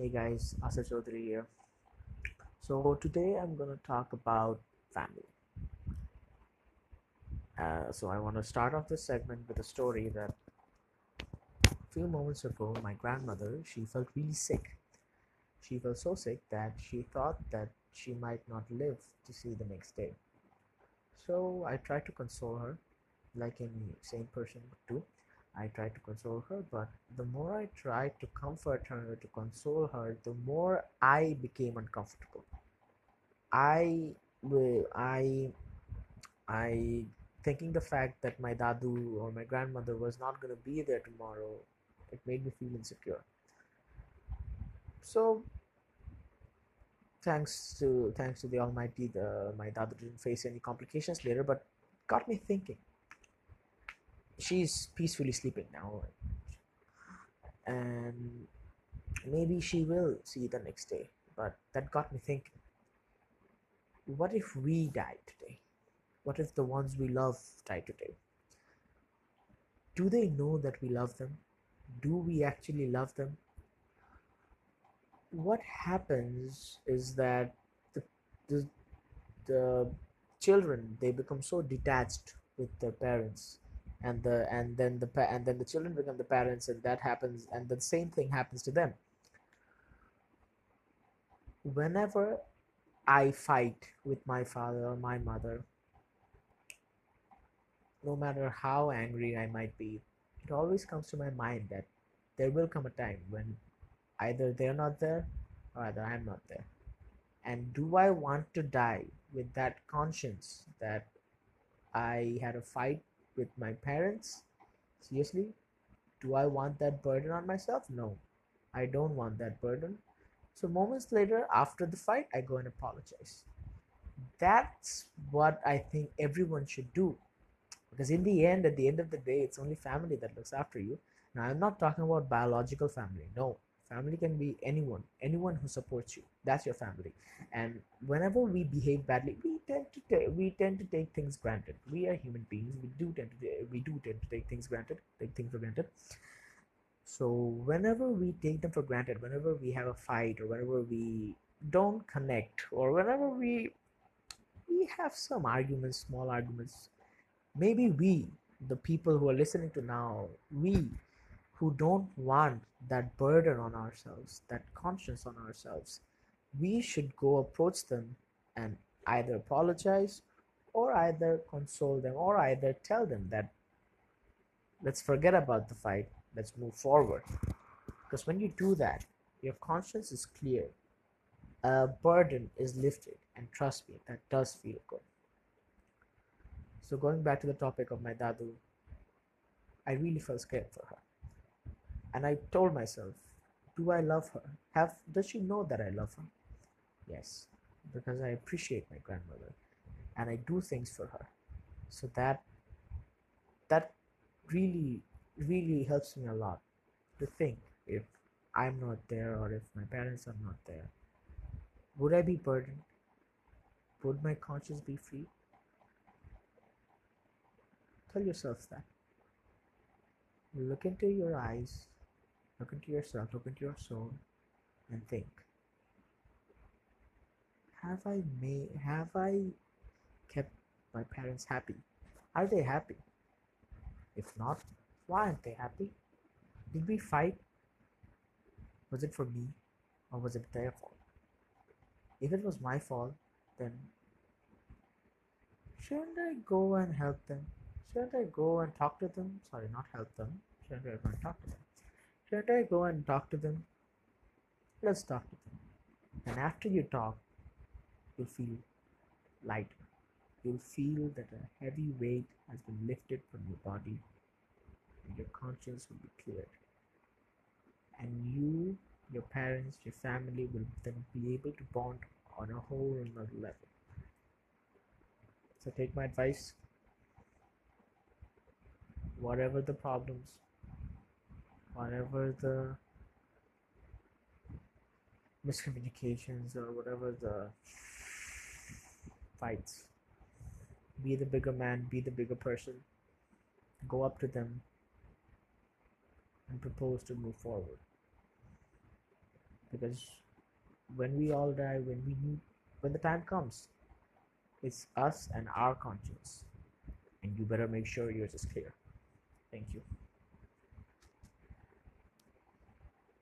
Hey guys, Asa Chaudhary here. So today I'm gonna talk about family. Uh, so I want to start off this segment with a story that a few moments ago my grandmother she felt really sick. She felt so sick that she thought that she might not live to see the next day. So I tried to console her, like any sane person would do. I tried to console her, but the more I tried to comfort her, to console her, the more I became uncomfortable. I, wi- I, I, thinking the fact that my dadu or my grandmother was not gonna be there tomorrow, it made me feel insecure. So thanks to thanks to the Almighty, the my dadu didn't face any complications later, but got me thinking. She's peacefully sleeping now, and maybe she will see the next day. But that got me thinking what if we died today? What if the ones we love die today? Do they know that we love them? Do we actually love them? What happens is that the, the, the children they become so detached with their parents and the and then the pa- and then the children become the parents and that happens and the same thing happens to them whenever I fight with my father or my mother, no matter how angry I might be, it always comes to my mind that there will come a time when either they're not there or either I'm not there. And do I want to die with that conscience that I had a fight with my parents? Seriously? Do I want that burden on myself? No, I don't want that burden. So moments later, after the fight, I go and apologize. That's what I think everyone should do. Because in the end, at the end of the day, it's only family that looks after you. Now, I'm not talking about biological family. No, family can be anyone, anyone who supports you. That's your family. And whenever we behave badly, we tend to ta- we tend to take things granted. We are human beings. We do tend to we do tend to take things granted, take things for granted. So whenever we take them for granted, whenever we have a fight or whenever we don't connect or whenever we we have some arguments, small arguments, maybe we, the people who are listening to now, we who don't want that burden on ourselves, that conscience on ourselves, we should go approach them and either apologize or either console them or either tell them that let's forget about the fight, let's move forward. Because when you do that, your conscience is clear, a burden is lifted, and trust me, that does feel good. So going back to the topic of my dadu, I really felt scared for her. And I told myself, do I love her? Have does she know that I love her? Yes, because I appreciate my grandmother and I do things for her. So that that really really helps me a lot to think if I'm not there or if my parents are not there. Would I be burdened? Would my conscience be free? Tell yourself that. Look into your eyes, look into yourself, look into your soul, and think. Have I made have I kept my parents happy? Are they happy? If not, why aren't they happy? Did we fight? Was it for me or was it their fault? If it was my fault, then shouldn't I go and help them? Shouldn't I go and talk to them? Sorry, not help them. Shouldn't I go and talk to them? Shouldn't I go and talk to them? Let's talk to them. And after you talk, you'll feel lighter. You'll feel that a heavy weight has been lifted from your body and your conscience will be cleared. And you, your parents, your family will then be able to bond on a whole another level. So take my advice. Whatever the problems, whatever the miscommunications or whatever the fights, be the bigger man, be the bigger person. Go up to them and propose to move forward. because when we all die, when we need, when the time comes, it's us and our conscience, and you better make sure yours is clear. Thank you.